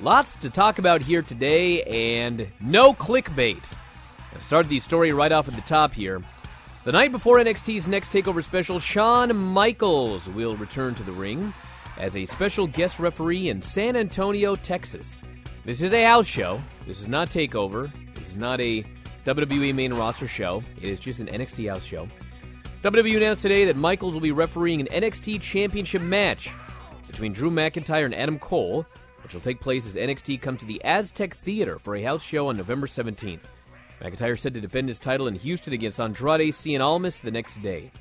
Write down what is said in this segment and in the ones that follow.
Lots to talk about here today, and no clickbait. I started the story right off at the top here. The night before NXT's next TakeOver special, Shawn Michaels will return to the ring as a special guest referee in San Antonio, Texas. This is a house show. This is not TakeOver. This is not a WWE main roster show. It is just an NXT house show. WWE announced today that Michaels will be refereeing an NXT Championship match between Drew McIntyre and Adam Cole, which will take place as NXT comes to the Aztec Theater for a house show on November 17th. McIntyre said to defend his title in Houston against Andrade Cien Almas the next day.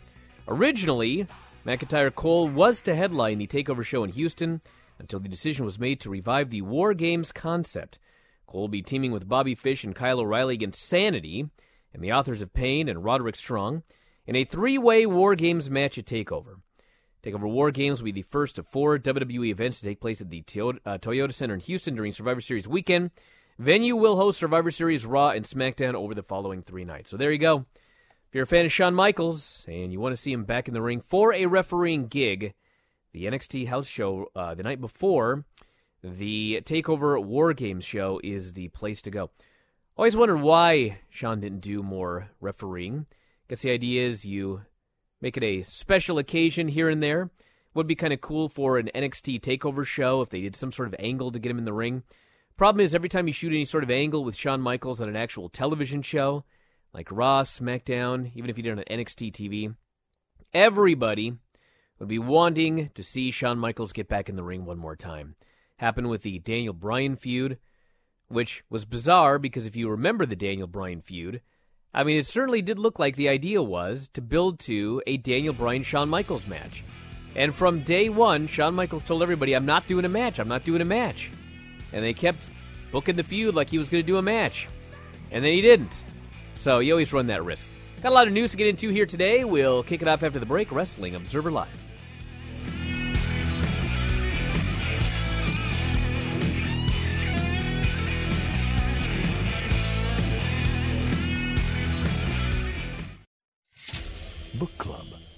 Originally, McIntyre Cole was to headline the TakeOver show in Houston until the decision was made to revive the War Games concept. Cole will be teaming with Bobby Fish and Kyle O'Reilly against Sanity and the authors of Pain and Roderick Strong in a three way War Games match at TakeOver. TakeOver War Games will be the first of four WWE events to take place at the Toyota, uh, Center in Houston during Survivor Series weekend. Venue will host Survivor Series Raw and SmackDown over the following three nights. So there you go. If you're a fan of Shawn Michaels and you want to see him back in the ring for a refereeing gig, the NXT house show uh, the night before the TakeOver War Games show is the place to go. Always wondered why Shawn didn't do more refereeing. Guess the idea is you make it a special occasion here and there. Would be kind of cool for an NXT TakeOver show if they did some sort of angle to get him in the ring. Problem is, every time you shoot any sort of angle with Shawn Michaels on an actual television show, like Raw, SmackDown, even if you did it on NXT TV, everybody would be wanting to see Shawn Michaels get back in the ring one more time. Happened with the Daniel Bryan feud, which was bizarre because if you remember the Daniel Bryan feud, I mean, it certainly did look like the idea was to build to a Daniel Bryan Shawn Michaels match. And from day one, Shawn Michaels told everybody, I'm not doing a match, I'm not doing a match and they kept booking the feud like he was going to do a match. And then he didn't. So you always run that risk. Got a lot of news to get into here today. We'll kick it off after the break. Wrestling Observer Live.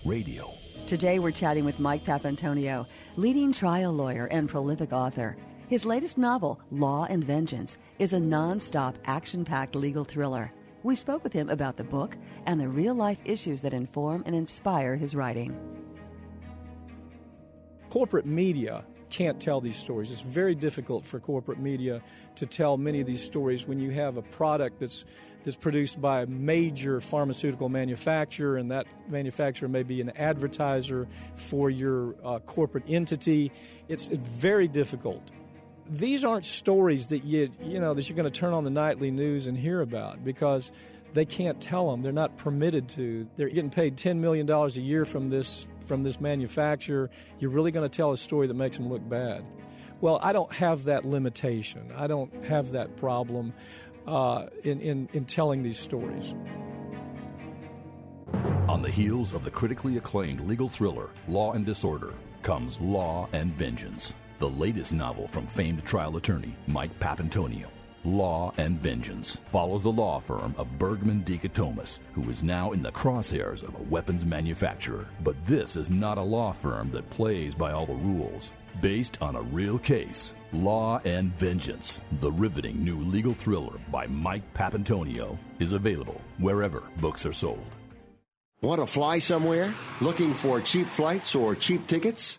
Radio. Today we're chatting with Mike Papantonio, leading trial lawyer and prolific author. His latest novel, Law and Vengeance, is a non-stop action-packed legal thriller. We spoke with him about the book and the real-life issues that inform and inspire his writing. Corporate media can't tell these stories. It's very difficult for corporate media to tell many of these stories when you have a product that's that's produced by a major pharmaceutical manufacturer, and that manufacturer may be an advertiser for your uh, corporate entity. It's, it's very difficult. These aren't stories that you you know that you're going to turn on the nightly news and hear about because they can't tell them. They're not permitted to. They're getting paid ten million dollars a year from this from this manufacturer. You're really going to tell a story that makes them look bad. Well, I don't have that limitation. I don't have that problem uh, in, in, in telling these stories. On the heels of the critically acclaimed legal thriller Law and Disorder comes Law and Vengeance, the latest novel from famed trial attorney Mike Papantonio. Law and Vengeance follows the law firm of Bergman Dichotomus, who is now in the crosshairs of a weapons manufacturer. But this is not a law firm that plays by all the rules. Based on a real case, Law and Vengeance, the riveting new legal thriller by Mike Papantonio, is available wherever books are sold. Want to fly somewhere? Looking for cheap flights or cheap tickets?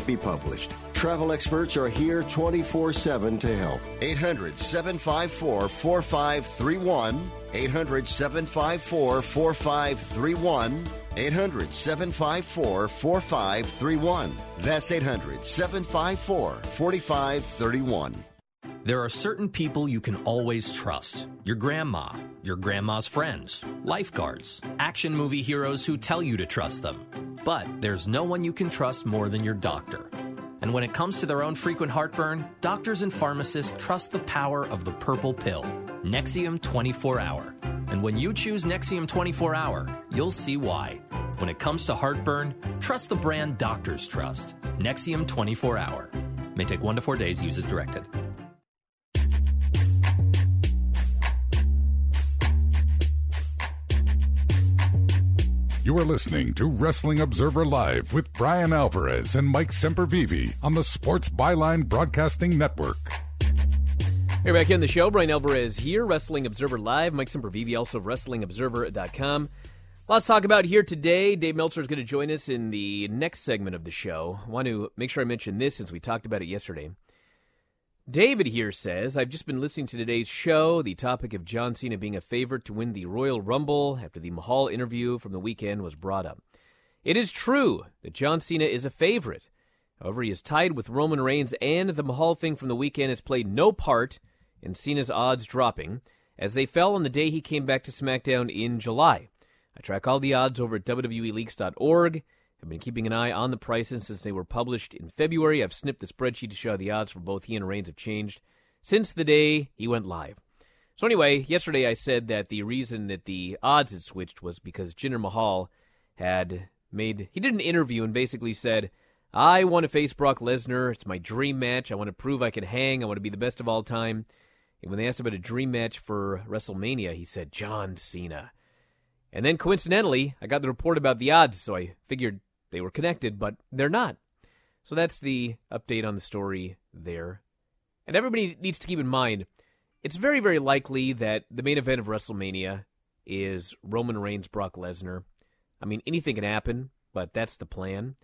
be published. Travel experts are here 24 7 to help. 800 754 4531. 800 754 4531. 800 754 4531. That's 800 754 4531. There are certain people you can always trust your grandma, your grandma's friends, lifeguards, action movie heroes who tell you to trust them. But there's no one you can trust more than your doctor. And when it comes to their own frequent heartburn, doctors and pharmacists trust the power of the purple pill, Nexium 24 Hour. And when you choose Nexium 24 Hour, you'll see why. When it comes to heartburn, trust the brand doctors trust. Nexium 24 Hour. May take one to four days, use as directed. You are listening to Wrestling Observer Live with Brian Alvarez and Mike Sempervive on the Sports Byline Broadcasting Network. Hey, back in the show. Brian Alvarez here, Wrestling Observer Live. Mike Sempervive, also of WrestlingObserver.com. Lots to talk about here today. Dave Meltzer is going to join us in the next segment of the show. I want to make sure I mention this since we talked about it yesterday. David here says, I've just been listening to today's show. The topic of John Cena being a favorite to win the Royal Rumble after the Mahal interview from the weekend was brought up. It is true that John Cena is a favorite. However, he is tied with Roman Reigns, and the Mahal thing from the weekend has played no part in Cena's odds dropping, as they fell on the day he came back to SmackDown in July. I track all the odds over at WWELeaks.org. I've been keeping an eye on the prices since they were published in February. I've snipped the spreadsheet to show the odds for both he and Reigns have changed since the day he went live. So anyway, yesterday I said that the reason that the odds had switched was because Jinder Mahal had made he did an interview and basically said, "I want to face Brock Lesnar. It's my dream match. I want to prove I can hang. I want to be the best of all time." And when they asked about a dream match for WrestleMania, he said John Cena. And then coincidentally, I got the report about the odds, so I figured they were connected, but they're not. So that's the update on the story there. And everybody needs to keep in mind it's very, very likely that the main event of WrestleMania is Roman Reigns, Brock Lesnar. I mean, anything can happen, but that's the plan.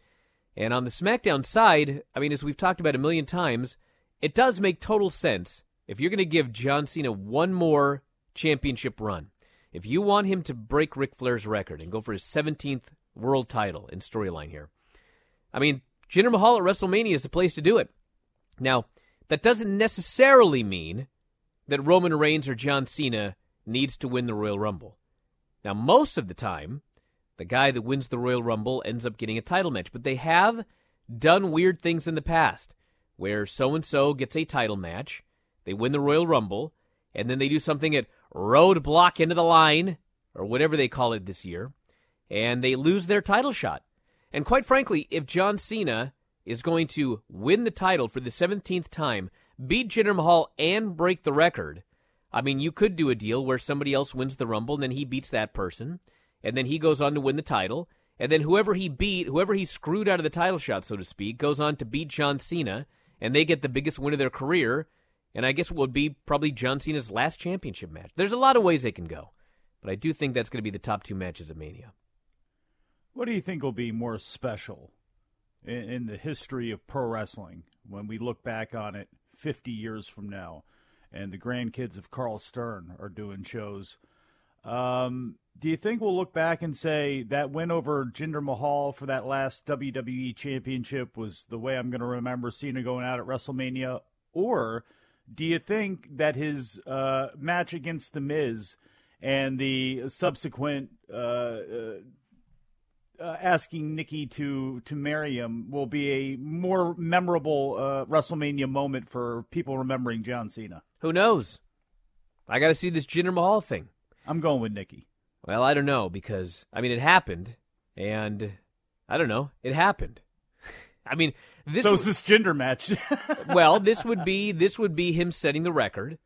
And on the SmackDown side, I mean, as we've talked about a million times, it does make total sense if you're going to give John Cena one more championship run. If you want him to break Ric Flair's record and go for his 17th world title in storyline here. I mean, Jinder Mahal at WrestleMania is the place to do it. Now, that doesn't necessarily mean that Roman Reigns or John Cena needs to win the Royal Rumble. Now, most of the time, the guy that wins the Royal Rumble ends up getting a title match, but they have done weird things in the past where so and so gets a title match, they win the Royal Rumble, and then they do something at roadblock into the line, or whatever they call it this year, and they lose their title shot. And quite frankly, if John Cena is going to win the title for the 17th time, beat Jinder Mahal, and break the record, I mean, you could do a deal where somebody else wins the Rumble and then he beats that person, and then he goes on to win the title, and then whoever he beat, whoever he screwed out of the title shot, so to speak, goes on to beat John Cena, and they get the biggest win of their career, and I guess it would be probably John Cena's last championship match. There's a lot of ways they can go, but I do think that's going to be the top two matches of Mania. What do you think will be more special in, in the history of pro wrestling when we look back on it 50 years from now and the grandkids of Karl Stern are doing shows? Um, do you think we'll look back and say that win over Jinder Mahal for that last WWE championship was the way I'm going to remember Cena going out at WrestleMania? Or do you think that his uh, match against The Miz and the subsequent uh, uh, uh, asking Nikki to to marry him will be a more memorable uh, WrestleMania moment for people remembering John Cena. Who knows? I got to see this Jinder Mahal thing. I'm going with Nikki. Well, I don't know because I mean it happened, and I don't know it happened. I mean, this so is this Jinder match. well, this would be this would be him setting the record.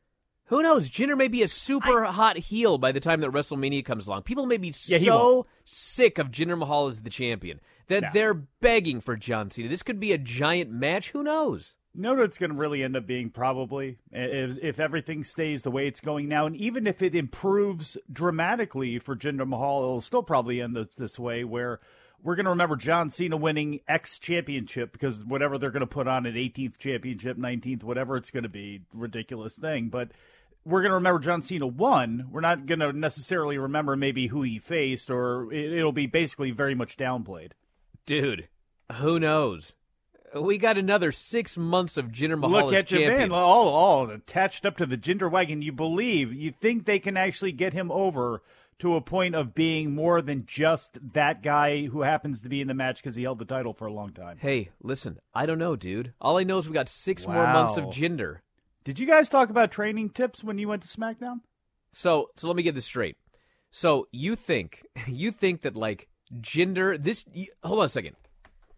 Who knows? Jinder may be a super I, hot heel by the time that WrestleMania comes along. People may be yeah, so sick of Jinder Mahal as the champion that they're begging for John Cena. This could be a giant match. Who knows? No, it's going to really end up being probably if, if everything stays the way it's going now, and even if it improves dramatically for Jinder Mahal, it'll still probably end up this way where we're going to remember John Cena winning X championship because whatever they're going to put on an 18th championship, 19th, whatever it's going to be, ridiculous thing. But we're going to remember John Cena won. We're not going to necessarily remember maybe who he faced, or it, it'll be basically very much downplayed. Dude, who knows? We got another six months of Jinder Mahal Look at you, champion. man! All, all attached up to the Jinder wagon. You believe, you think they can actually get him over to a point of being more than just that guy who happens to be in the match because he held the title for a long time. Hey, listen, I don't know, dude. All I know is we got six more months of Wow. Jinder. Did you guys talk about training tips when you went to SmackDown? So, so let me get this straight. So you think you think that like Jinder? This y- hold on a second.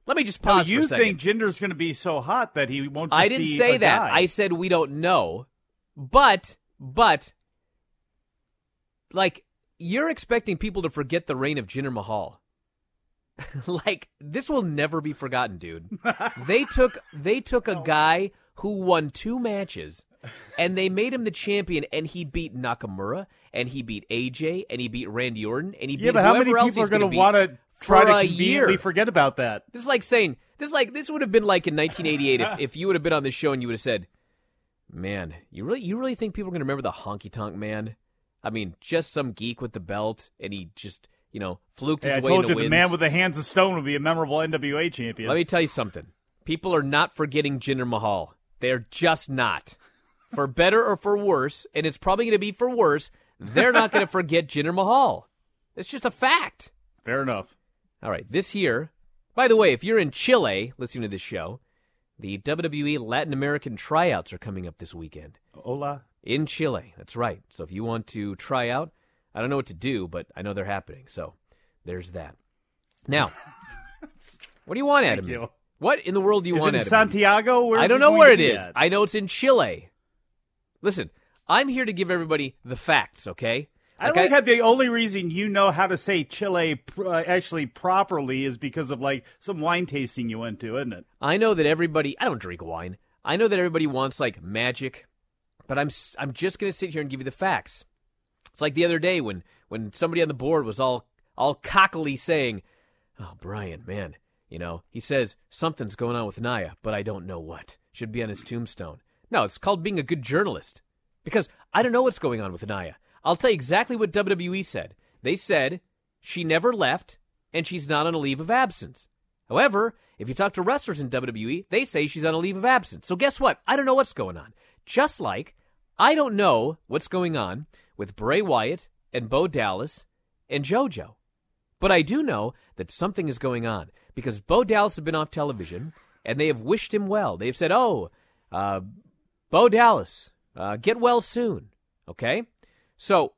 Let me just No, pause. you for a second. think Jinder's going to be so hot that he won't? I didn't say that. guy. I said we don't know. But but like you're expecting people to forget the reign of Jinder Mahal. like this will never be forgotten, dude. they took they took a guy who won two matches and they made him the champion and he beat Nakamura and he beat AJ and he beat Randy Orton and he Yeah, beat but how many people are going to want to try to conveniently forget about that? This is like saying this is like this would have been like in 1988 if, if you would have been on this show and you would have said, "Man, you really you really think people are going to remember the honky tonk man? I mean, just some geek with the belt and he just you know fluked Hey, his I way told into you the man with the hands of stone would be a memorable NWA champion. Let me tell you something. People are not forgetting Jinder Mahal. They're just not. For better or for worse, and it's probably going to be for worse, they're not going to forget Jinder Mahal. It's just a fact. Fair enough. All right, this year, by the way, if you're in Chile listening to this show, the WWE Latin American tryouts are coming up this weekend Hola. in Chile. That's right. So if you want to try out, I don't know what to do, but I know they're happening. So there's that. Now, what do you want out of Thank me? you. What in the world do you Is want it in? Santiago? Where I don't know where it is. at? I know it's in Chile. Listen, I'm here to give everybody the facts, okay? I Like like how the only reason you know how to say Chile pr- uh, actually properly is because of like some wine tasting you went to, isn't it? I know that everybody. I don't drink wine. I know that everybody wants like magic, but I'm I'm just gonna sit here and give you the facts. It's like the other day when when somebody on the board was all all cockily saying, "Oh, Brian, man, you know," he says something's going on with Nia, but I don't know what. Should be on his tombstone. No, it's called being a good journalist because I don't know what's going on with Nia. I'll tell you exactly what WWE said. They said she never left and she's not on a leave of absence. However, if you talk to wrestlers in WWE, they say she's on a leave of absence. So guess what? I don't know what's going on. Just like I don't know what's going on with Bray Wyatt and Bo Dallas and JoJo. But I do know that something is going on because Bo Dallas has been off television and they have wished him well. They've said, oh, uh, Bo Dallas, uh, get well soon. Okay? So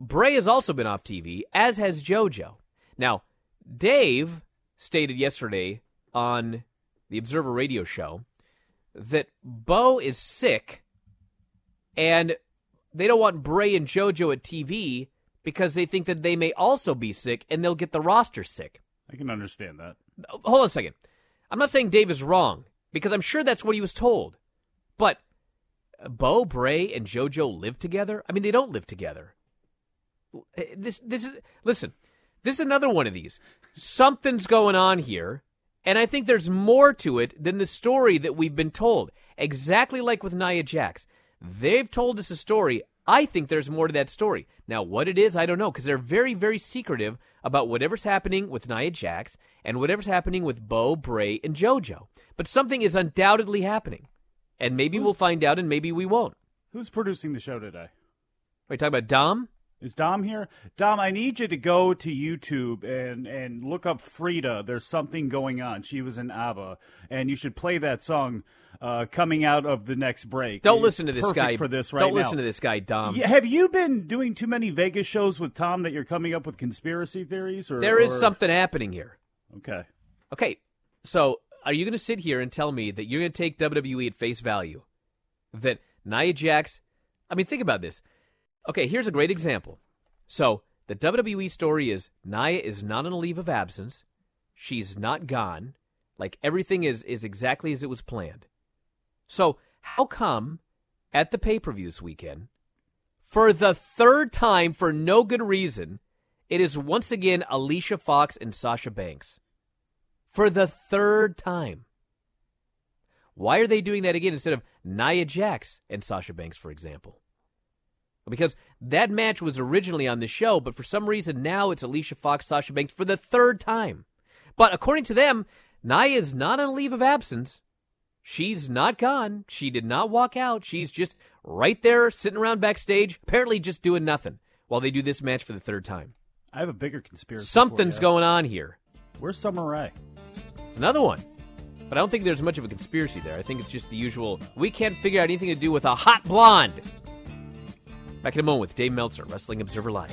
Bray has also been off TV, as has JoJo. Now, Dave stated yesterday on the Observer radio show that Bo is sick and they don't want Bray and JoJo at TV because they think that they may also be sick and they'll get the roster sick. I can understand that. Hold on a second. I'm not saying Dave is wrong because I'm sure that's what he was told. But Bo, Bray, and JoJo live together? I mean, they don't live together. This, this is, listen, this is another one of these. Something's going on here, and I think there's more to it than the story that we've been told. Exactly like with Nia Jax. They've told us a story. I think there's more to that story. Now, what it is, I don't know, because they're very, very secretive about whatever's happening with Nia Jax and whatever's happening with Bo, Bray, and JoJo. But something is undoubtedly happening. And maybe we'll find out, and maybe we won't. Who's producing the show today? Are you talking about Dom? Is Dom here? Dom, I need you to go to YouTube and, and look up Frida. There's something going on. She was in ABBA, and you should play that song uh, coming out of the next break. Don't It's listen to this guy. for this right Don't now. listen to this guy, Dom. Have you been doing too many Vegas shows with Tom that you're coming up with conspiracy theories? Or There is or- something happening here. Okay. Okay, so are you going to sit here and tell me that you're going to take WWE at face value? That Nia Jax, I mean, think about this. Okay, here's a great example. So the WWE story is Nia is not on a leave of absence. She's not gone. Like everything is is exactly as it was planned. So, how come at the pay per views weekend, for the third time for no good reason, it is once again Alicia Fox and Sasha Banks? For the third time. Why are they doing that again instead of Nia Jax and Sasha Banks, for example? Because that match was originally on the show, but for some reason now it's Alicia Fox, Sasha Banks for the third time. But according to them, Nia is not on leave of absence. She's not gone. She did not walk out. She's just right there sitting around backstage, apparently just doing nothing while they do this match for the third time. I have a bigger conspiracy. Something's going on here. Where's Summer Rae? It's another one. But I don't think there's much of a conspiracy there. I think it's just the usual, we can't figure out anything to do with a hot blonde. Back in a moment with Dave Meltzer, Wrestling Observer Live.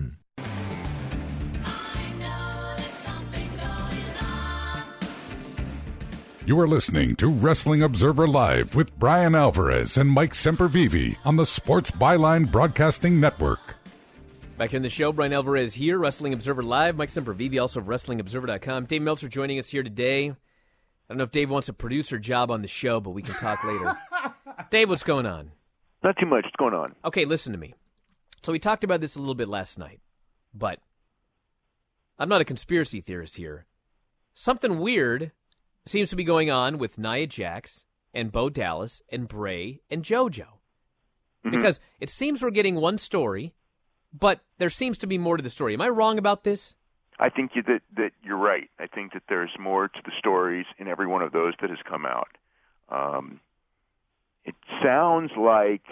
You are listening to Wrestling Observer Live with Brian Alvarez and Mike Sempervive on the Sports Byline Broadcasting Network. Back here in the show, Brian Alvarez here, Wrestling Observer Live. Mike Sempervive, also of WrestlingObserver.com. Dave Meltzer joining us here today. I don't know if Dave wants a producer job on the show, but we can talk later. Dave, what's going on? Not too much. What's going on? Okay, listen to me. So we talked about this a little bit last night, but I'm not a conspiracy theorist here. Something weird seems to be going on with Nia Jax and Bo Dallas and Bray and JoJo. Mm-hmm. Because it seems we're getting one story, but there seems to be more to the story. Am I wrong about this? I think you, that that you're right. I think that there's more to the stories in every one of those that has come out. Um, it sounds like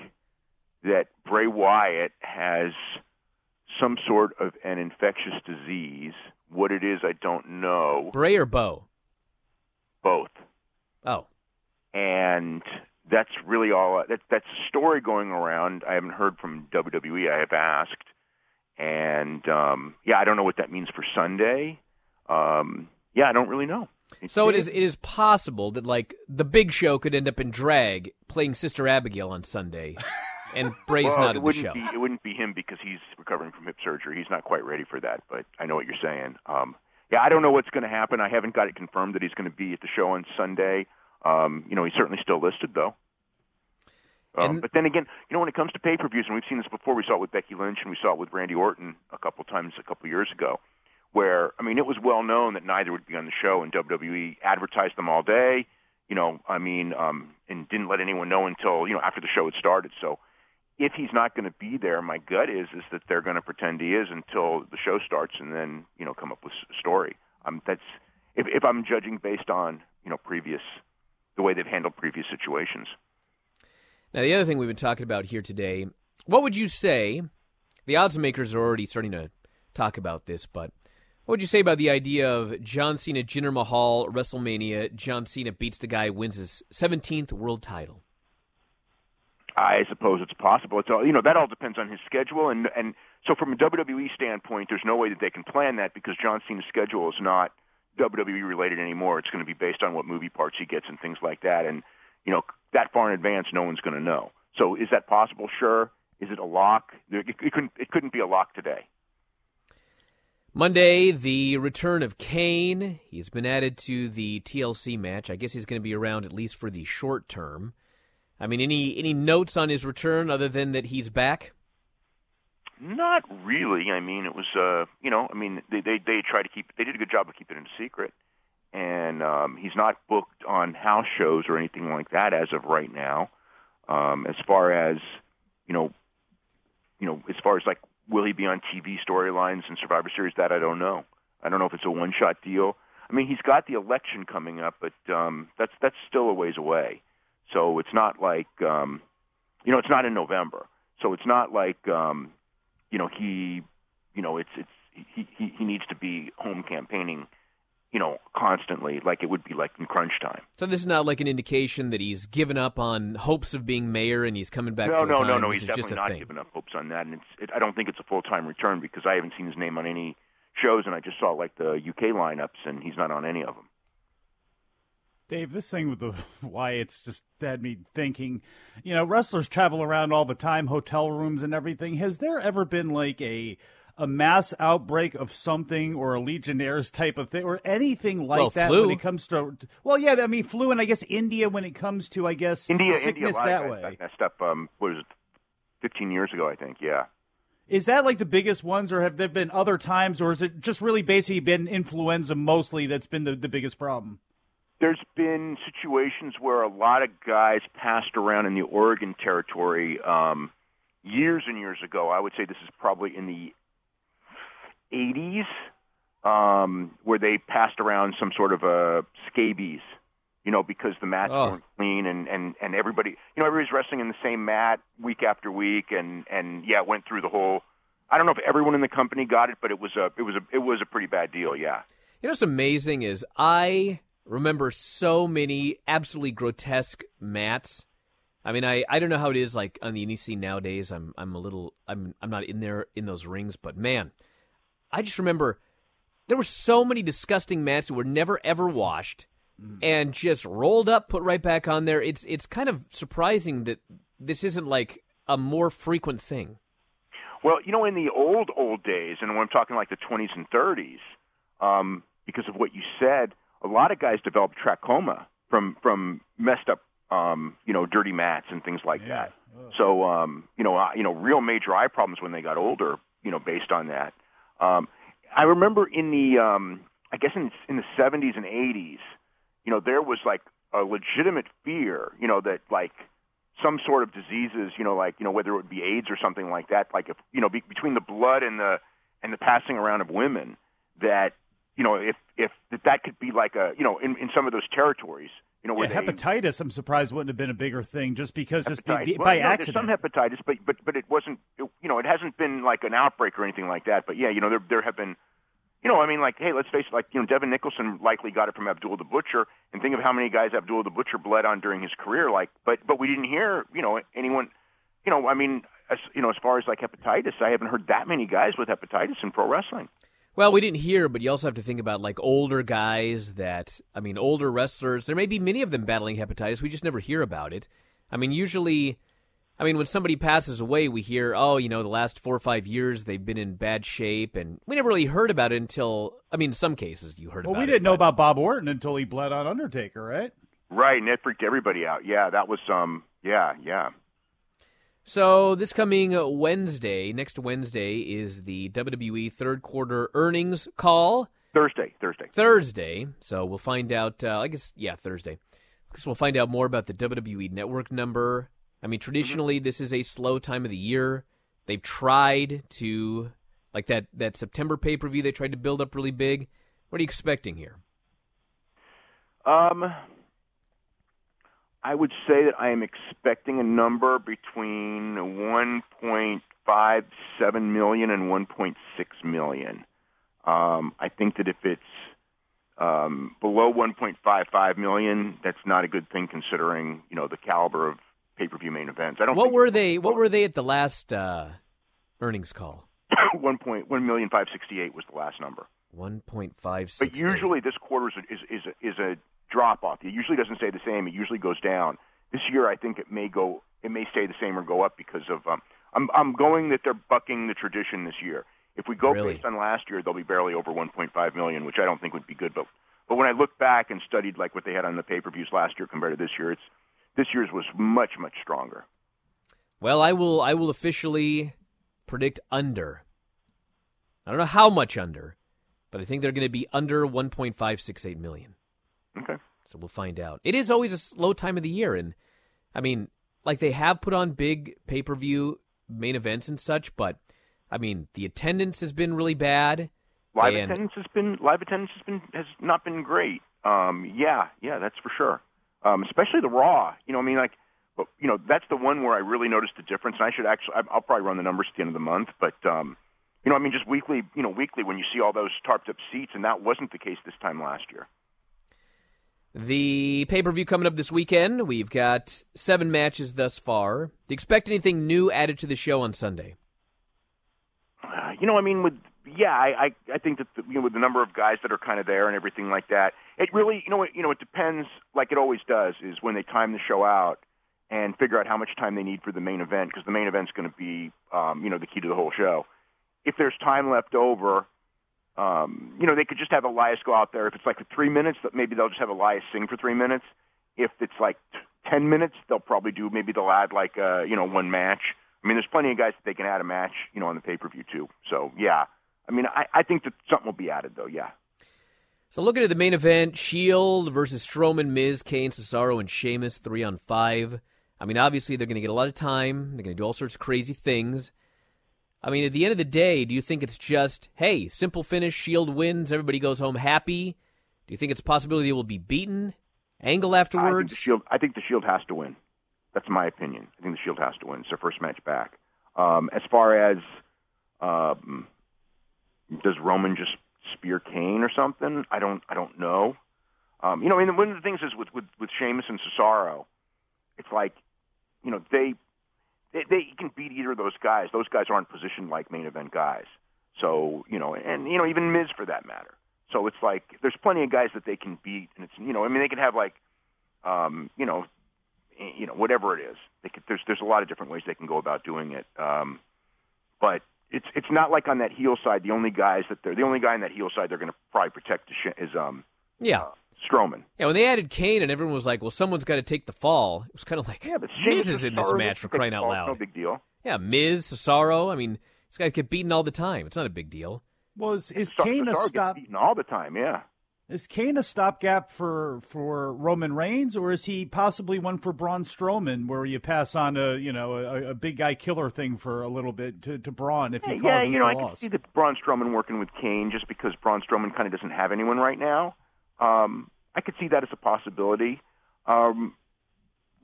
that Bray Wyatt has some sort of an infectious disease. What it is, I don't know. Bray or Bo? Both. Oh. And that's really all. That, that's a story going around. I haven't heard from WWE. I have asked. And um, yeah, I don't know what that means for Sunday. Um, yeah, I don't really know. So it is. It is possible that like the Big Show could end up in drag playing Sister Abigail on Sunday, and Bray's well, not it at the show. Be, it wouldn't be him because he's recovering from hip surgery. He's not quite ready for that. But I know what you're saying. Um, yeah, I don't know what's going to happen. I haven't got it confirmed that he's going to be at the show on Sunday. Um, you know, he's certainly still listed though. Um, And- but then again, you know, when it comes to pay-per-views, and we've seen this before, we saw it with Becky Lynch and we saw it with Randy Orton a couple times a couple years ago, where I mean, it was well known that neither would be on the show, and WWE advertised them all day. You know, I mean, um, and didn't let anyone know until you know after the show had started. So, if he's not going to be there, my gut is is that they're going to pretend he is until the show starts, and then you know come up with a story. Um, that's if, if I'm judging based on you know previous the way they've handled previous situations. Now, the other thing we've been talking about here today, what would you say? The odds makers are already starting to talk about this, but what would you say about the idea of John Cena, Jinder Mahal, WrestleMania? John Cena beats the guy, wins his 17th world title. I suppose it's possible. It's all you know. That all depends on his schedule, and and so from a WWE standpoint, there's no way that they can plan that because John Cena's schedule is not WWE related anymore. It's going to be based on what movie parts he gets and things like that, and you know that far in advance, no one's going to know. So is that possible? Sure. Is it a lock? It, couldn't. It couldn't be a lock today. Monday, the return of Kane. He's been added to the TLC match. I guess he's going to be around at least for the short term. I mean, any any notes on his return other than that he's back? Not really. I mean, it was. uh You know, I mean, they they they tried to keep. They did a good job of keeping it a secret, and um he's not booked on house shows or anything like that as of right now. Um As far as you know, you know, as far as like, will he be on TV storylines and Survivor Series? That I don't know. I don't know if it's a one-shot deal. I mean, he's got the election coming up, but um, that's that's still a ways away. So it's not like, um, you know, it's not in November. So it's not like, um, you know, he, you know, it's it's he he, he needs to be home campaigning, you know, constantly, like it would be like in crunch time. So this is not like an indication that he's given up on hopes of being mayor and he's coming back. no, no, no, no. He's just definitely not thing. giving up hopes on that, and it's. It, I don't think it's a full time return because I haven't seen his name on any shows, and I just saw like the UK lineups, and he's not on any of them. Dave, this thing with the why it's just had me thinking. You know, wrestlers travel around all the time, hotel rooms and everything. Has there ever been like a a mass outbreak of something or a Legionnaires type of thing or anything like Well, that flu. when it comes to? Well, yeah, I mean flu, and I guess India when it comes to, I guess India, India, sickness lot of that guys way. got messed up. Um, what was it? Fifteen years ago, I think. Yeah. Is that like the biggest ones, or have there been other times, or is it just really basically been influenza mostly that's been the, the biggest problem? There's been situations where a lot of guys passed around in the Oregon territory um, years and years ago. I would say this is probably in the 80s, um, where they passed around some sort of a scabies, you know, because the mats Oh. weren't clean and, and, and everybody, you know, everybody's wrestling in the same mat week after week, and, and yeah, it went through the whole. I don't know if everyone in the company got it, but it was a it was a it was a pretty bad deal. Yeah. You know what's amazing is I remember so many absolutely grotesque mats. I mean, I, I don't know how it is like on the scene nowadays. I'm I'm a little I'm I'm not in there in those rings, but man, I just remember there were so many disgusting mats that were never ever washed and just rolled up, put right back on there. It's it's kind of surprising that this isn't like a more frequent thing. Well, you know, in the old old days, and when I'm talking like the 20s and 30s, um, because of what you said, a lot of guys developed trachoma from from messed up, um, you know, dirty mats and things like that. So, um, you know, uh, you know, real major eye problems when they got older, you know, based on that. Um, I remember in the, um, I guess in in the 70s and 80s, you know, there was like a legitimate fear, you know, that like some sort of diseases, you know, like you know whether it would be AIDS or something like that, like if you know be, between the blood and the and the passing around of women, that you know if if that, that could be like a you know in, in some of those territories you know where yeah, they, hepatitis, I'm surprised wouldn't have been a bigger thing just because just the, the, Well, by no, there's accident. some hepatitis, but but but it wasn't. It, you know, it hasn't been like an outbreak or anything like that. But yeah, you know, there there have been. You know, I mean, like, hey, let's face it. Like, you know, Devon Nicholson likely got it from Abdul the Butcher, and think of how many guys Abdul the Butcher bled on during his career. Like, but but we didn't hear, you know, anyone. You know, I mean, as you know, as far as like hepatitis, I haven't heard that many guys with hepatitis in pro wrestling. Well, we didn't hear, but you also have to think about like older guys that I mean, older wrestlers. There may be many of them battling hepatitis. We just never hear about it. I mean, usually, I mean, when somebody passes away, we hear, oh, you know, the last four or five years they've been in bad shape, and we never really heard about it until. I mean, in some cases you heard well, about we it. didn't know about Bob Orton until he bled on Undertaker, right? Right, and it freaked everybody out. Yeah, that was um, yeah, yeah. So this coming Wednesday, next Wednesday is the WWE third quarter earnings call. Thursday, Thursday, Thursday. So we'll find out. Uh, I guess yeah, Thursday. Because we'll find out more about the WWE Network number. I mean, traditionally this is a slow time of the year. They've tried to like that that September pay per view. They tried to build up really big. What are you expecting here? Um, I would say that I am expecting a number between 1.57 million and 1.6 million. Um, I think that if it's um, below 1.55 million, that's not a good thing considering you know the caliber of pay-per-view main events. I don't. What think were they? What were they at the last uh, earnings call? one point one million five sixty eight was the last number. One point five But usually this quarter is a, is is a, is a drop off. It usually doesn't stay the same. It usually goes down. This year, I think it may go. It may stay the same or go up because of. Um, I'm I'm going that they're bucking the tradition this year. If we go Really? based on last year, they'll be barely over 1.5 million, which I don't think would be good. But but when I look back and studied like what they had on the pay per views last year compared to this year, it's this year's was much much stronger. Well, I will. I will officially predict under. I don't know how much under, but I think they're going to be under 1.568 million. Okay. So we'll find out. It is always a slow time of the year, and I mean, like they have put on big pay per view main events and such, but I mean, the attendance has been really bad. Live and attendance has been live attendance has been has not been great. Um, yeah, yeah, that's for sure. Um, especially the Raw. You know, I mean, like, but you know, that's the one where I really noticed the difference. And I should actually, I'll probably run the numbers at the end of the month. But um, you know, I mean, just weekly, you know, weekly when you see all those tarped up seats, and that wasn't the case this time last year. The pay per view coming up this weekend. We've got seven matches thus far. Do you expect anything new added to the show on Sunday? Uh, you know, I mean, with yeah, I I, I think that the, you know with the number of guys that are kind of there and everything like that, it really you know what you know it depends like it always does is when they time the show out and figure out how much time they need for the main event because the main event's going to be um, you know the key to the whole show. If there's time left over, um, you know they could just have Elias go out there. If it's like three minutes, maybe they'll just have Elias sing for three minutes. If it's like ten minutes, they'll probably do maybe they'll add like uh, you know one match. I mean, there's plenty of guys that they can add a match, you know, on the pay per view too. So yeah, I mean, I, I think that something will be added though. Yeah. So looking at the main event, Shield versus Strowman, Miz, Kane, Cesaro, and Sheamus, three on five. I mean, obviously they're going to get a lot of time. They're going to do all sorts of crazy things. I mean, at the end of the day, do you think it's just, hey, simple finish, Shield wins, everybody goes home happy? Do you think it's a possibility they will be beaten? Angle I think afterwards? the Shield. I think the Shield has to win. That's my opinion. I think the Shield has to win. It's their first match back. Um, as far as um, does Roman just spear Kane or something? I don't. I don't know. Um, you know, and one of the things is with with with Sheamus and Cesaro, it's like, you know, they they, they can beat either of those guys. Those guys aren't positioned like main event guys. So you know, and you know, even Miz for that matter. So it's like there's plenty of guys that they can beat, and it's you know, I mean, they can have like, um, you know, you know, whatever it is. They could, there's there's a lot of different ways they can go about doing it. Um, but it's it's not like on that heel side. The only guys that they're the only guy on that heel side they're going to probably protect is, Sh- is um yeah. Strowman. Yeah, when they added Kane and everyone was like, well, someone's got to take the fall, it was kind of like, Yeah, but Miz is in this match for crying out fall, loud. No big deal. Yeah, Miz, Cesaro. I mean, these guys get beaten all the time. It's not a big deal. Well, is, is Cesaro Kane a gets stop? beaten all the time. Yeah. Is Kane a stopgap for for Roman Reigns, or is he possibly one for Braun Strowman, where you pass on a you know a, a big guy killer thing for a little bit to, to Braun if he yeah, causes you know, the I loss? can see that Braun Strowman working with Kane just because Braun Strowman kind of doesn't have anyone right now. Um, I could see that as a possibility. Um,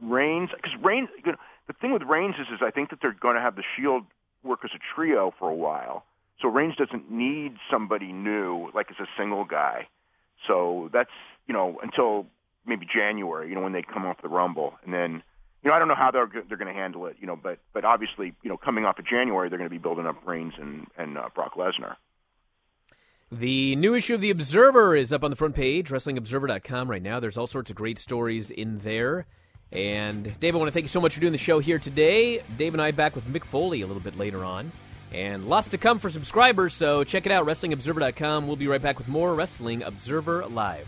Reigns, because Reigns, you know, the thing with Reigns is, is I think that they're going to have the Shield work as a trio for a while. So Reigns doesn't need somebody new, like as a single guy. So that's you know until maybe January, you know, when they come off the Rumble, and then you know I don't know how they're they're going to handle it, you know, but but obviously you know coming off of January, they're going to be building up Reigns and and uh, Brock Lesnar. The new issue of The Observer is up on the front page, WrestlingObserver.com right now. There's all sorts of great stories in there. And Dave, I want to thank you so much for doing the show here today. Dave and I back with Mick Foley a little bit later on. And lots to come for subscribers, so check it out, WrestlingObserver.com. We'll be right back with more Wrestling Observer Live.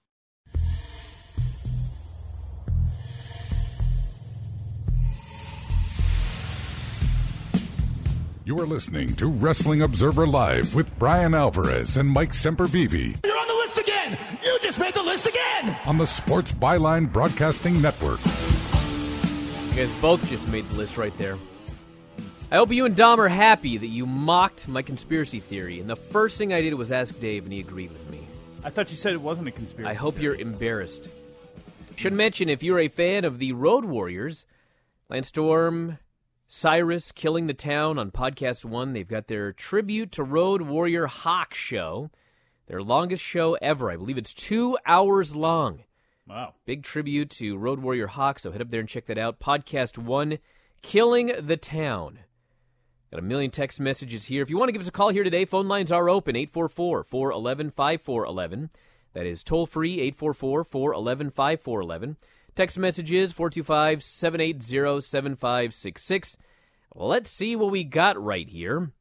You are listening to Wrestling Observer Live with Bryan Alvarez and Mike Sempervive You're on the list again! You just made the list again! on the Sports Byline Broadcasting Network. You guys both just made the list right there. I hope you and Dom are happy that you mocked my conspiracy theory, and the first thing I did was ask Dave, and he agreed with me. I thought you said it wasn't a conspiracy. I hope you're embarrassed. Should mention if you're a fan of the Road Warriors, Lance Storm, Cyrus killing the town on podcast one. They've got their tribute to Road Warrior Hawk show. Their longest show ever. I believe it's two hours long. Wow. Big tribute to Road Warrior Hawk, so head up there and check that out. Podcast one, Killing the Town. Got a million text messages here. If you want to give us a call here today, phone lines are open 844 411 5411. That is toll free 844 411 5411. Text messages 425 780 7566. Let's see what we got right here.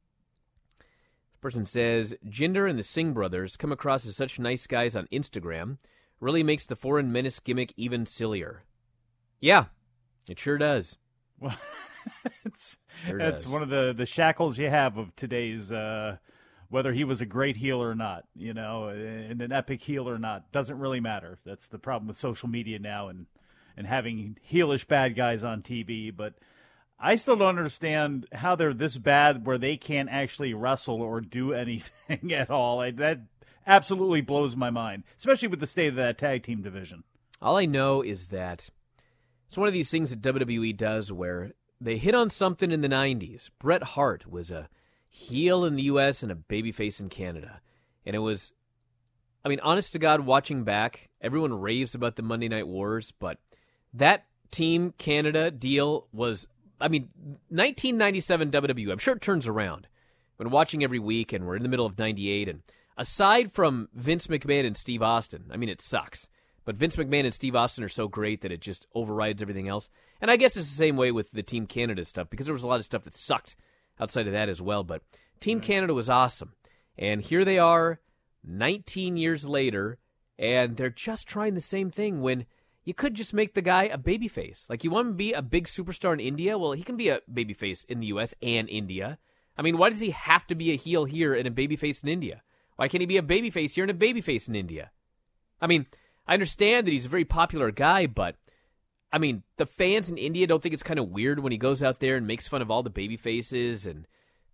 This person says Jinder and the Singh brothers come across as such nice guys on Instagram. Really makes the foreign menace gimmick even sillier. Yeah, it sure does. Well, it's Sure that's does. one of the the shackles you have of today's uh, whether he was a great heel or not, you know, and an epic heel or not doesn't really matter. That's the problem with social media now and and having heelish bad guys on TV, but I still don't understand how they're this bad where they can't actually wrestle or do anything at all. I, that absolutely blows my mind, especially with the state of that tag team division. All I know is that it's one of these things that WWE does where they hit on something in the 90s. Bret Hart was a heel in the US and a babyface in Canada. And it was, I mean, honest to God, watching back, everyone raves about the Monday Night Wars, but that Team Canada deal was, I mean, 1997 WWE. I'm sure it turns around. I've been watching every week, and we're in the middle of 98. And aside from Vince McMahon and Steve Austin, I mean, it sucks. But Vince McMahon and Steve Austin are so great that it just overrides everything else. And I guess it's the same way with the Team Canada stuff because there was a lot of stuff that sucked outside of that as well. But Team Canada was awesome. And here they are 19 years later, and they're just trying the same thing when you could just make the guy a babyface. Like, you want him to be a big superstar in India? Well, he can be a babyface in the U.S. and India. I mean, why does he have to be a heel here and a babyface in India? Why can't he be a babyface here and a babyface in India? I mean, I understand that he's a very popular guy, but I mean, the fans in India don't think it's kind of weird when he goes out there and makes fun of all the baby faces and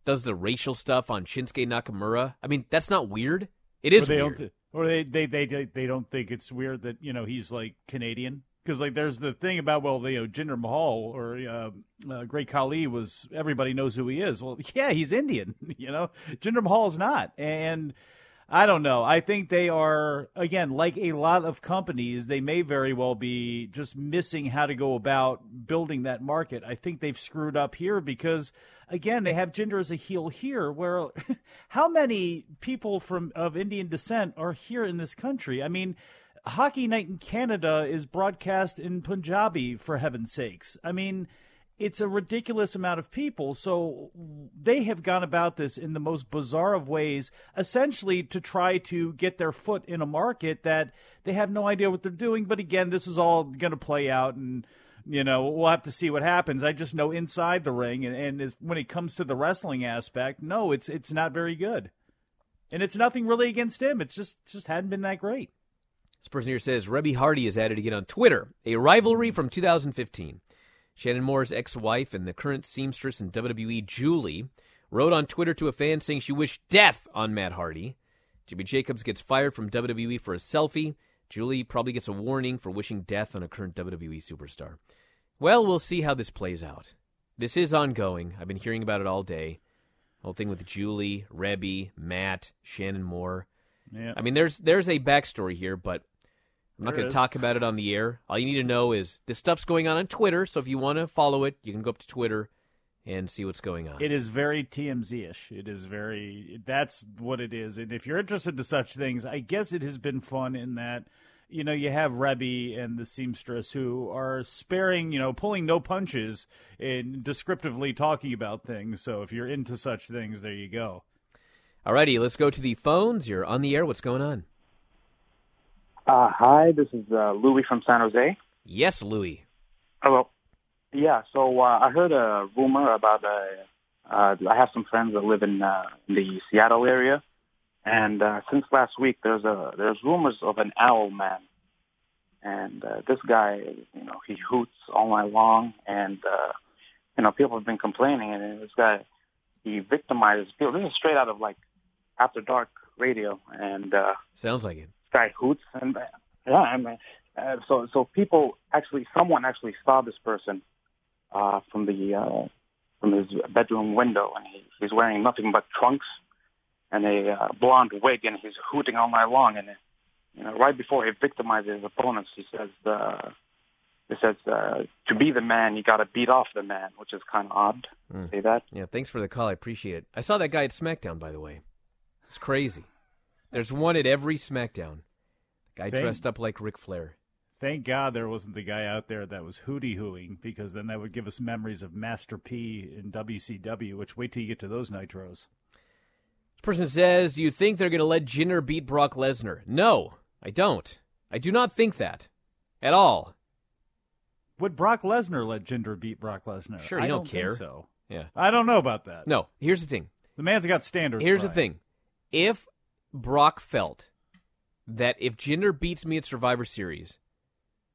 does the racial stuff on Shinsuke Nakamura. I mean, that's not weird. It is weird. Th- or they, they they they don't think it's weird that you know he's like Canadian because like there's the thing about well you know Jinder Mahal or uh, uh, Great Khali was everybody knows who he is. Well, yeah, he's Indian. You know, Jinder Mahal is not, and I don't know. I think they are again like a lot of companies. They may very well be just missing how to go about building that market. I think they've screwed up here because again they have Jinder as a heel here. Where how many people from of Indian descent are here in this country? I mean. Hockey Night in Canada is broadcast in Punjabi, for heaven's sakes. I mean, it's a ridiculous amount of people. So they have gone about this in the most bizarre of ways, essentially to try to get their foot in a market that they have no idea what they're doing. But again, this is all going to play out and. You know, we'll have to see what happens. I just know inside the ring, and, and when it comes to the wrestling aspect, no, it's it's not very good, and it's nothing really against him. It's just just hadn't been that great. This person here says Reby Hardy is added again on Twitter, a rivalry from 2015. Shannon Moore's ex-wife and the current seamstress in WWE, Julie, wrote on Twitter to a fan saying she wished death on Matt Hardy. Jimmy Jacobs gets fired from WWE for a selfie. Julie probably gets a warning for wishing death on a current WWE superstar. Well, we'll see how this plays out. This is ongoing. I've been hearing about it all day. Whole thing with Julie, Reby, Matt, Shannon Moore. Yeah. I mean, there's there's a backstory here, but I'm not going to talk about it on the air. All you need to know is this stuff's going on on Twitter. So if you want to follow it, you can go up to Twitter and see what's going on. It is very TMZ ish. It is very. That's what it is. And if you're interested in such things, I guess it has been fun in that. You know, you have Reby and the seamstress who are sparing, you know, pulling no punches in descriptively talking about things. So if you're into such things, there you go. Alrighty, let's go to the phones. You're on the air. What's going on? Uh, hi, this is uh, Louis from San Jose. Yes, Louis. Hello. Yeah, so uh, I heard a rumor about. Uh, uh, I have some friends that live in, uh, in the Seattle area, and uh, since last week, there's a there's rumors of an owl man, and uh, this guy, you know, he hoots all night long, and uh, you know, people have been complaining, and this guy, he victimizes people. This is straight out of like After Dark radio, and uh, Sounds like it. Guy hoots and yeah I mean, uh, so so people actually someone actually saw this person uh from the uh from his bedroom window and he, he's wearing nothing but trunks and a uh, blonde wig, and he's hooting all night long. And you know, right before he victimizes his opponents, he says, uh, "He says uh, to be the man, you got to beat off the man," which is kind of odd. Mm. Say that. Yeah, thanks for the call. I appreciate it. I saw that guy at SmackDown, by the way. It's crazy. There's one at every SmackDown. Guy Thank- dressed up like Ric Flair. Thank God there wasn't the guy out there that was hootie hooing because then that would give us memories of Master P in WCW. Which wait till you get to those nitros. This person says, "Do you think they're going to let Jinder beat Brock Lesnar?" No, I don't. I do not think that at all. Would Brock Lesnar let Jinder beat Brock Lesnar? Sure, I don't don't think care. so Yeah. I don't know about that. No, here's the thing. The man's got standards. Here's the thing. If Brock felt that if Jinder beats me at Survivor Series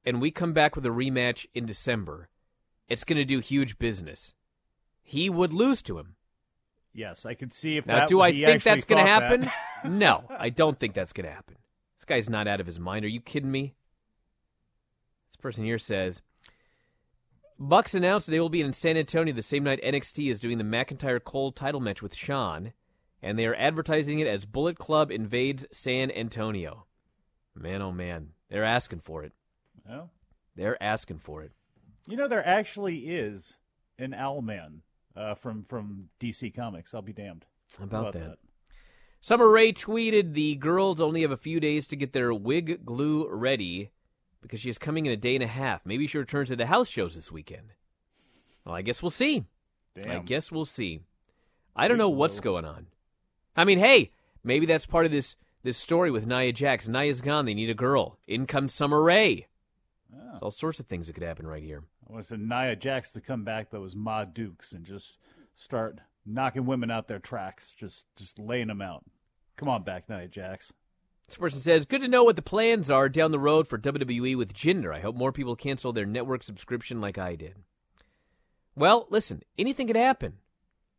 and we come back with a rematch in December, it's going to do huge business. He would lose to him. Yes, I could see if Now, that. do I think that's going to happen? no, I don't think that's going to happen. This guy's not out of his mind. Are you kidding me? This person here says Bucks announced they will be in San Antonio the same night NXT is doing the McIntyre Cole title match with Sean, and they are advertising it as Bullet Club invades San Antonio. Man, oh man, they're asking for it. Well, They're asking for it. you know there actually is an Owlman uh, from from DC Comics. I'll be damned. How about, that? that? Summer Rae tweeted the girls only have a few days to get their wig glue ready because she is coming in a day and a half. Maybe she returns to the house shows this weekend. Well, I guess we'll see. I guess we'll see. I don't know what's going on. I mean, hey, maybe that's part of this this story with Nia Jax. Nia's gone. They need a girl. In comes Summer Rae. All sorts of things that could happen right here. I want to say Nia Jax to come back though as Ma Dukes and just start knocking women out their tracks, just just laying them out. Come on back, Nia Jax. This person says, "Good to know what the plans are down the road for WWE with Jinder. I hope more people cancel their network subscription like I did." Well, listen, anything could happen.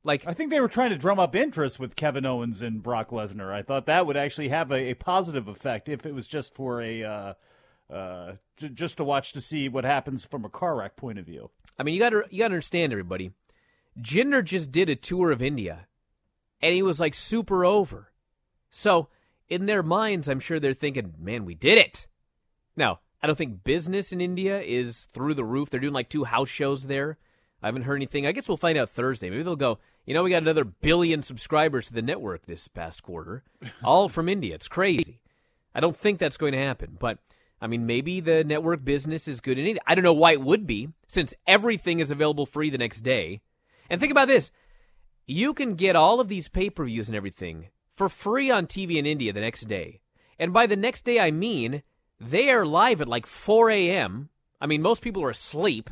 Like I think they were trying to drum up interest with Kevin Owens and Brock Lesnar. I thought that would actually have a, a positive effect if it was just for a uh, uh, j- just to watch to see what happens from a car wreck point of view. I mean, you got to you got to understand, everybody. Jinder just did a tour of India, and he was like super over. So in their minds, I'm sure they're thinking, "Man, we did it." Now, I don't think business in India is through the roof. They're doing like two house shows there. I haven't heard anything. I guess we'll find out Thursday. Maybe they'll go. You know, we got another billion subscribers to the network this past quarter, all from India. It's crazy. I don't think that's going to happen, but I mean, maybe the network business is good in India. I don't know why it would be, since everything is available free the next day. And think about this you can get all of these pay per views and everything for free on TV in India the next day. And by the next day, I mean they are live at like 4 a.m. I mean, most people are asleep.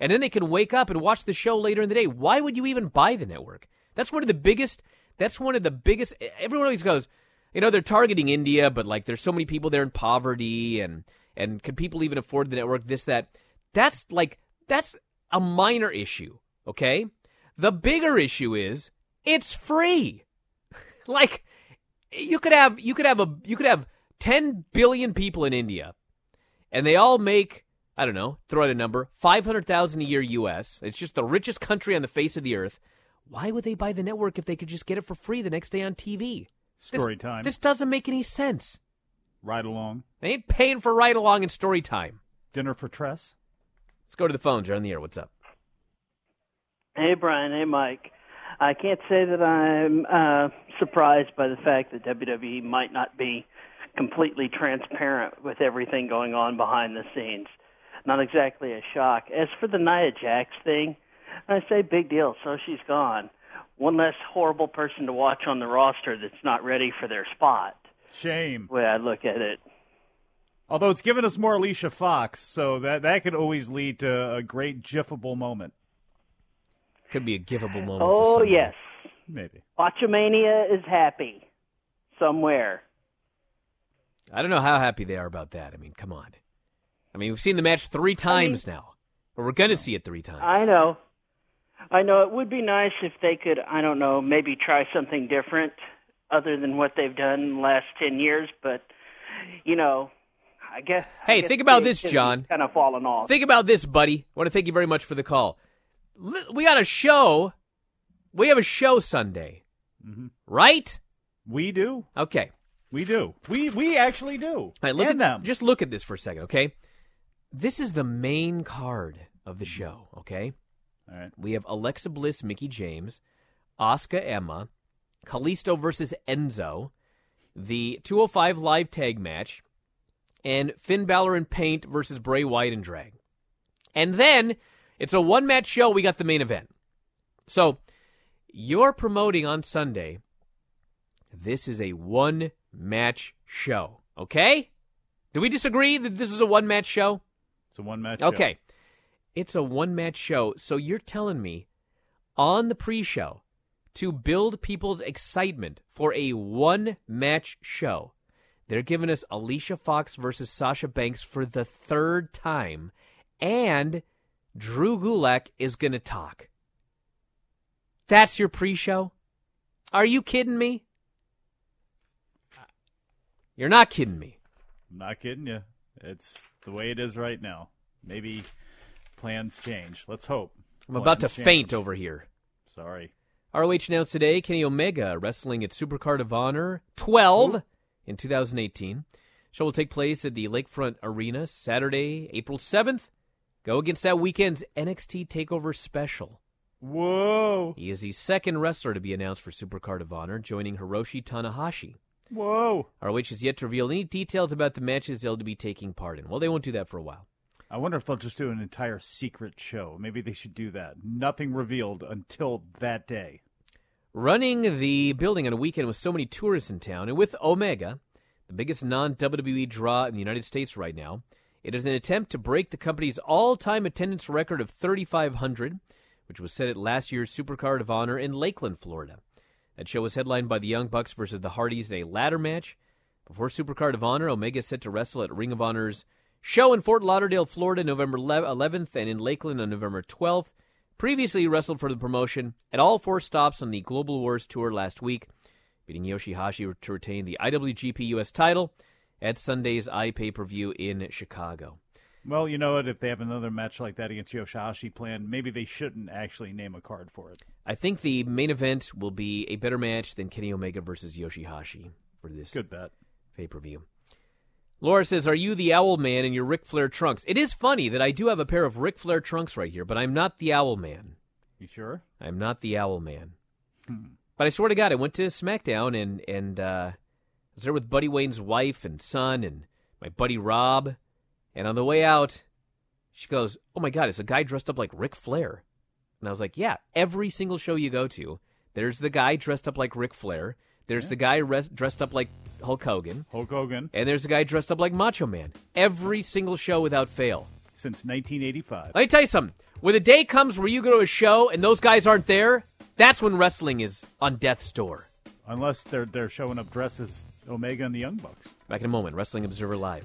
And then they can wake up and watch the show later in the day. Why would you even buy the network? That's one of the biggest. That's one of the biggest. Everyone always goes, you know, they're targeting India, but like there's so many people there in poverty, and and can people even afford the network? This that. That's like that's a minor issue. Okay, the bigger issue is it's free. like you could have you could have a you could have 10 billion people in India and they all make I don't know, throw out a number, 500,000 a year US. It's just the richest country on the face of the earth. Why would they buy the network if they could just get it for free the next day on TV? Story this, time. This doesn't make any sense. Ride along. They ain't paying for ride along and story time. Dinner for Tress. Let's go to the phones. You're on the air. What's up? Hey, Bryan. Hey, Mike. I can't say that I'm uh, surprised by the fact that WWE might not be completely transparent with everything going on behind the scenes. Not exactly a shock. As for the Nia Jax thing, I say big deal. So she's gone. One less horrible person to watch on the roster that's not ready for their spot. Shame. The way I look at it. Although it's given us more Alicia Fox, so that that could always lead to a great gifable moment. Could be a givable moment. Oh yes, maybe. Botchamania is happy somewhere. I don't know how happy they are about that. I mean, come on. I mean, we've seen the match three times now, or we're going to see it three times. I know. I know it would be nice if they could, I don't know, maybe try something different other than what they've done in the last 10 years, but you know, I guess I Hey, guess think about this, John. Kind of falling off. Think about this, buddy. I want to thank you very much for the call. We got a show. We have a show Sunday, Mhm. right? We do. Okay. We do. We we actually do. All right, look and at them. Just look at this for a second, okay? This is the main card of the show, okay? All right. We have Alexa Bliss, Mickie James, Asuka Emma, Kalisto versus Enzo, the 205 live tag match, and Finn Balor and Paint versus Bray Wyatt and Drag. And then it's a one match show. We got the main event. So you're promoting on Sunday. This is a one match show, okay? Do we disagree that this is a one match show? It's a one match. Okay. It's a one match show. So you're telling me on the pre show to build people's excitement for a one match show, they're giving us Alicia Fox versus Sasha Banks for the third time, and Drew Gulak is going to talk. That's your pre show? Are you kidding me? You're not kidding me. I'm not kidding you. It's the way it is right now. Maybe plans change. Let's hope. I'm about to change. faint over here. Sorry. ROH announced today Kenny Omega wrestling at Supercard of Honor 12 in 2018. Show will take place at the Lakefront Arena Saturday, April 7th. Go against that weekend's NXT TakeOver special. Whoa. He is the second wrestler to be announced for Supercard of Honor, joining Hiroshi Tanahashi. Whoa. ROH has yet to reveal any details about the matches they'll be taking part in. Well, they won't do that for a while. I wonder if they'll just do an entire secret show. Maybe they should do that. Nothing revealed until that day. Running the building on a weekend with so many tourists in town, and with Omega, the biggest non WWE draw in the United States right now, it is an attempt to break the company's all time attendance record of 3,500, which was set at last year's Supercard of Honor in Lakeland, Florida. That show was headlined by the Young Bucks versus the Hardys in a ladder match. Before Supercard of Honor, Omega set to wrestle at Ring of Honor's show in Fort Lauderdale, Florida, November 11th, and in Lakeland on November 12th. Previously wrestled for the promotion at all four stops on the Global Wars Tour last week, beating Yoshihashi to retain the IWGP US title at Sunday's iPay per view in Chicago. Well, you know what? If they have another match like that against Yoshihashi planned, maybe they shouldn't actually name a card for it. I think the main event will be a better match than Kenny Omega versus Yoshihashi for this Good bet. pay per view. Laura says, Are you the Owl Man in your Ric Flair trunks? It is funny that I do have a pair of Ric Flair trunks right here, but I'm not the Owl Man. You sure? I'm not the Owl Man. Hmm. But I swear to God, I went to SmackDown and and uh, I was there with Buddy Wayne's wife and son and my buddy Rob. And on the way out, she goes, "Oh my God, it's a guy dressed up like Ric Flair." And I was like, "Yeah, every single show you go to, there's the guy dressed up like Ric Flair. There's the guy res- dressed up like Hulk Hogan, Hulk Hogan and there's the guy dressed up like Macho Man. Every single show without fail." since 1985. Let me tell you something. When the day comes where you go to a show and those guys aren't there, that's when wrestling is on death's door. Unless they're they're showing up dressed as Omega and the Young Bucks. Back in a moment, Wrestling Observer Live.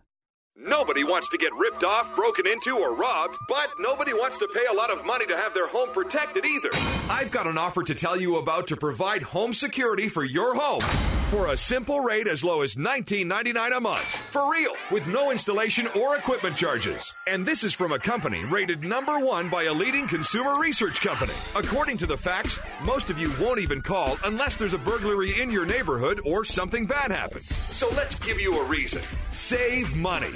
Nobody wants to get ripped off, broken into, or robbed, but nobody wants to pay a lot of money to have their home protected either. I've got an offer to tell you about to provide home security for your home for a simple rate as low as $19.99 a month. For real, with no installation or equipment charges. And this is from a company rated number one by a leading consumer research company. According to the facts, most of you won't even call unless there's a burglary in your neighborhood or something bad happens. So let's give you a reason. Save money.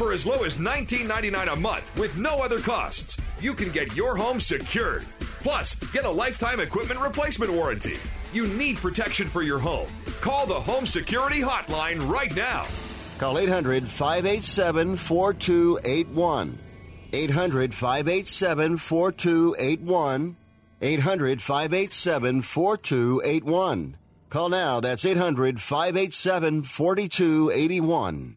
For as low as $19.99 a month with no other costs, you can get your home secured. Plus, get a lifetime equipment replacement warranty. You need protection for your home. Call the Home Security Hotline right now. Call 800 587 4281. 800 587 4281. 800 587 4281. Call now. That's 800 587 4281.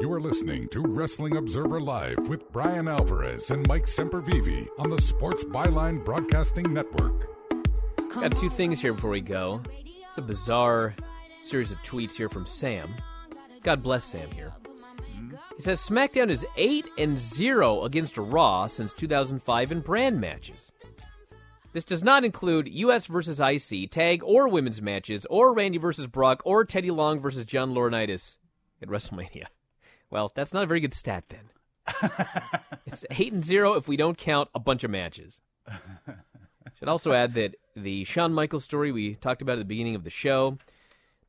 You are listening to Wrestling Observer Live with Bryan Alvarez and Mike Sempervive on the Sports Byline Broadcasting Network. Got two things here before we go. It's a bizarre series of tweets here from Sam. God bless Sam here. He says SmackDown is 8 and 0 against Raw since 2005 in brand matches. This does not include US versus IC, tag or women's matches, or Randy versus Brock, or Teddy Long versus John Laurinaitis at WrestleMania. Well, that's not a very good stat then. it's 8 and 0 if we don't count a bunch of matches. Should also add that the Shawn Michaels story we talked about at the beginning of the show,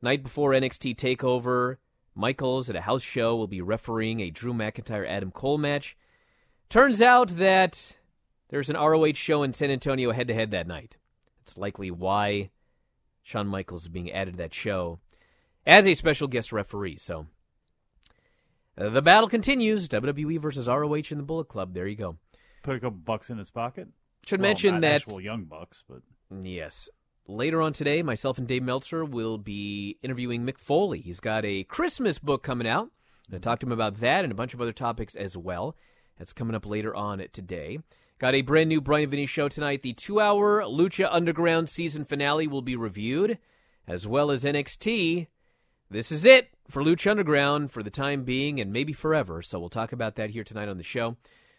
night before NXT TakeOver, Michaels at a house show will be refereeing a Drew McIntyre Adam Cole match. Turns out that there's an ROH show in San Antonio head to head that night. It's likely why Shawn Michaels is being added to that show as a special guest referee. So uh, the battle continues WWE versus ROH in the Bullet Club. There you go. Put a couple bucks in his pocket. Should Well, mention that actual young bucks, but Yes. Later on today, myself and Dave Meltzer will be interviewing Mick Foley. He's got a Christmas book coming out. I talked to him about that and a bunch of other topics as well. That's coming up later on today. Got a brand new Bryan Vinny show tonight. The two hour Lucha Underground season finale will be reviewed, as well as NXT. This is it for Lucha Underground for the time being and maybe forever. So we'll talk about that here tonight on the show.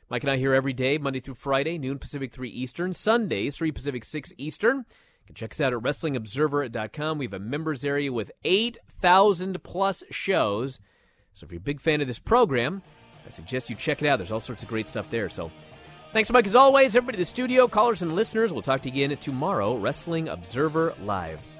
Mike and I here every day, Monday through Friday, noon Pacific, 3 Eastern. Sundays, 3 Pacific, 6 Eastern. You can check us out at WrestlingObserver.com. We have a members area with 8,000 plus shows. So if you're a big fan of this program, I suggest you check it out. There's all sorts of great stuff there. So thanks, Mike, as always. Everybody in the studio, callers and listeners, we'll talk to you again tomorrow, Wrestling Observer Live.